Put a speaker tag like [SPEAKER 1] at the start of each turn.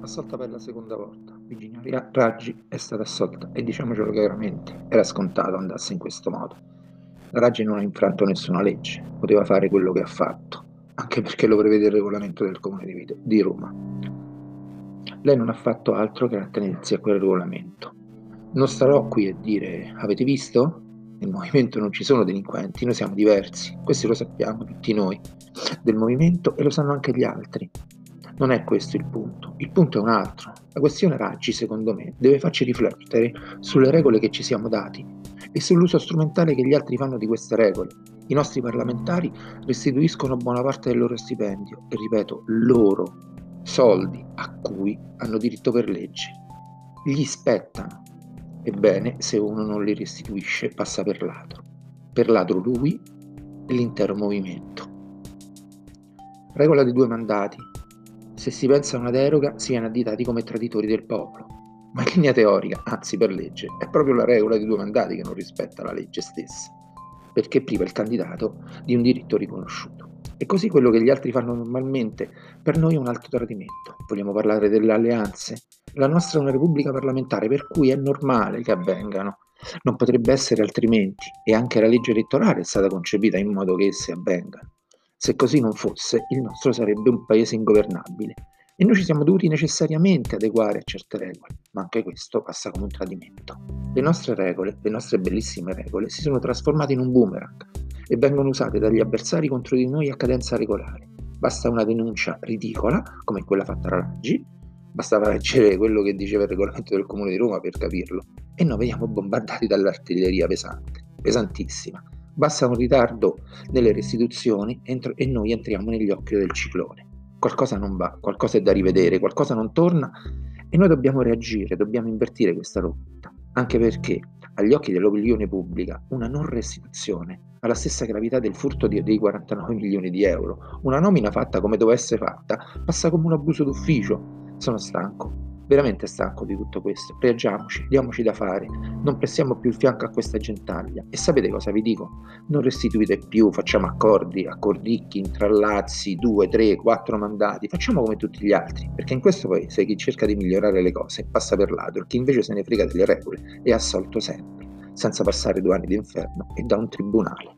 [SPEAKER 1] assolta per la seconda volta. Virginia Raggi è stata assolta e diciamocelo chiaramente, era scontato andasse in questo modo. La Raggi non ha infranto nessuna legge, poteva fare quello che ha fatto, anche perché lo prevede il regolamento del Comune di Roma. Lei non ha fatto altro che attenersi a quel regolamento. Non starò qui a dire, avete visto? Nel movimento non ci sono delinquenti, noi siamo diversi, questo lo sappiamo tutti noi del movimento e lo sanno anche gli altri. Non è questo il punto, il punto è un altro. La questione Raggi, secondo me, deve farci riflettere sulle regole che ci siamo dati e sull'uso strumentale che gli altri fanno di queste regole. I nostri parlamentari restituiscono buona parte del loro stipendio e, ripeto, loro soldi a cui hanno diritto per legge. Gli spettano. Ebbene, se uno non li restituisce, passa per ladro. Per ladro lui e l'intero movimento. Regola dei due mandati. Se si pensa a una deroga, si viene additati come traditori del popolo. Ma in linea teorica, anzi per legge, è proprio la regola dei due mandati che non rispetta la legge stessa, perché priva il candidato di un diritto riconosciuto. E così quello che gli altri fanno normalmente, per noi è un alto tradimento. Vogliamo parlare delle alleanze? La nostra è una repubblica parlamentare, per cui è normale che avvengano. Non potrebbe essere altrimenti, e anche la legge elettorale è stata concepita in modo che esse avvengano. Se così non fosse, il nostro sarebbe un paese ingovernabile e noi ci siamo dovuti necessariamente adeguare a certe regole, ma anche questo passa come un tradimento. Le nostre regole, le nostre bellissime regole, si sono trasformate in un boomerang e vengono usate dagli avversari contro di noi a cadenza regolare. Basta una denuncia ridicola, come quella fatta da Raggi, bastava leggere quello che diceva il regolamento del Comune di Roma per capirlo, e noi veniamo bombardati dall'artiglieria pesante, pesantissima. Basta un ritardo nelle restituzioni e noi entriamo negli occhi del ciclone qualcosa non va, qualcosa è da rivedere, qualcosa non torna e noi dobbiamo reagire, dobbiamo invertire questa rotta, anche perché agli occhi dell'opinione pubblica una non restituzione ha la stessa gravità del furto dei 49 milioni di euro. Una nomina fatta come doveva essere fatta passa come un abuso d'ufficio. Sono stanco, veramente stanco di tutto questo. Reagiamoci, diamoci da fare, non prestiamo più il fianco a questa gentaglia. E sapete cosa vi dico? Non restituite più, facciamo accordi, accordicchi, intrallazzi, due, tre, quattro mandati, facciamo come tutti gli altri, perché in questo paese chi cerca di migliorare le cose passa per ladro, chi invece se ne frega delle regole è assolto sempre, senza passare due anni d'inferno e da un tribunale.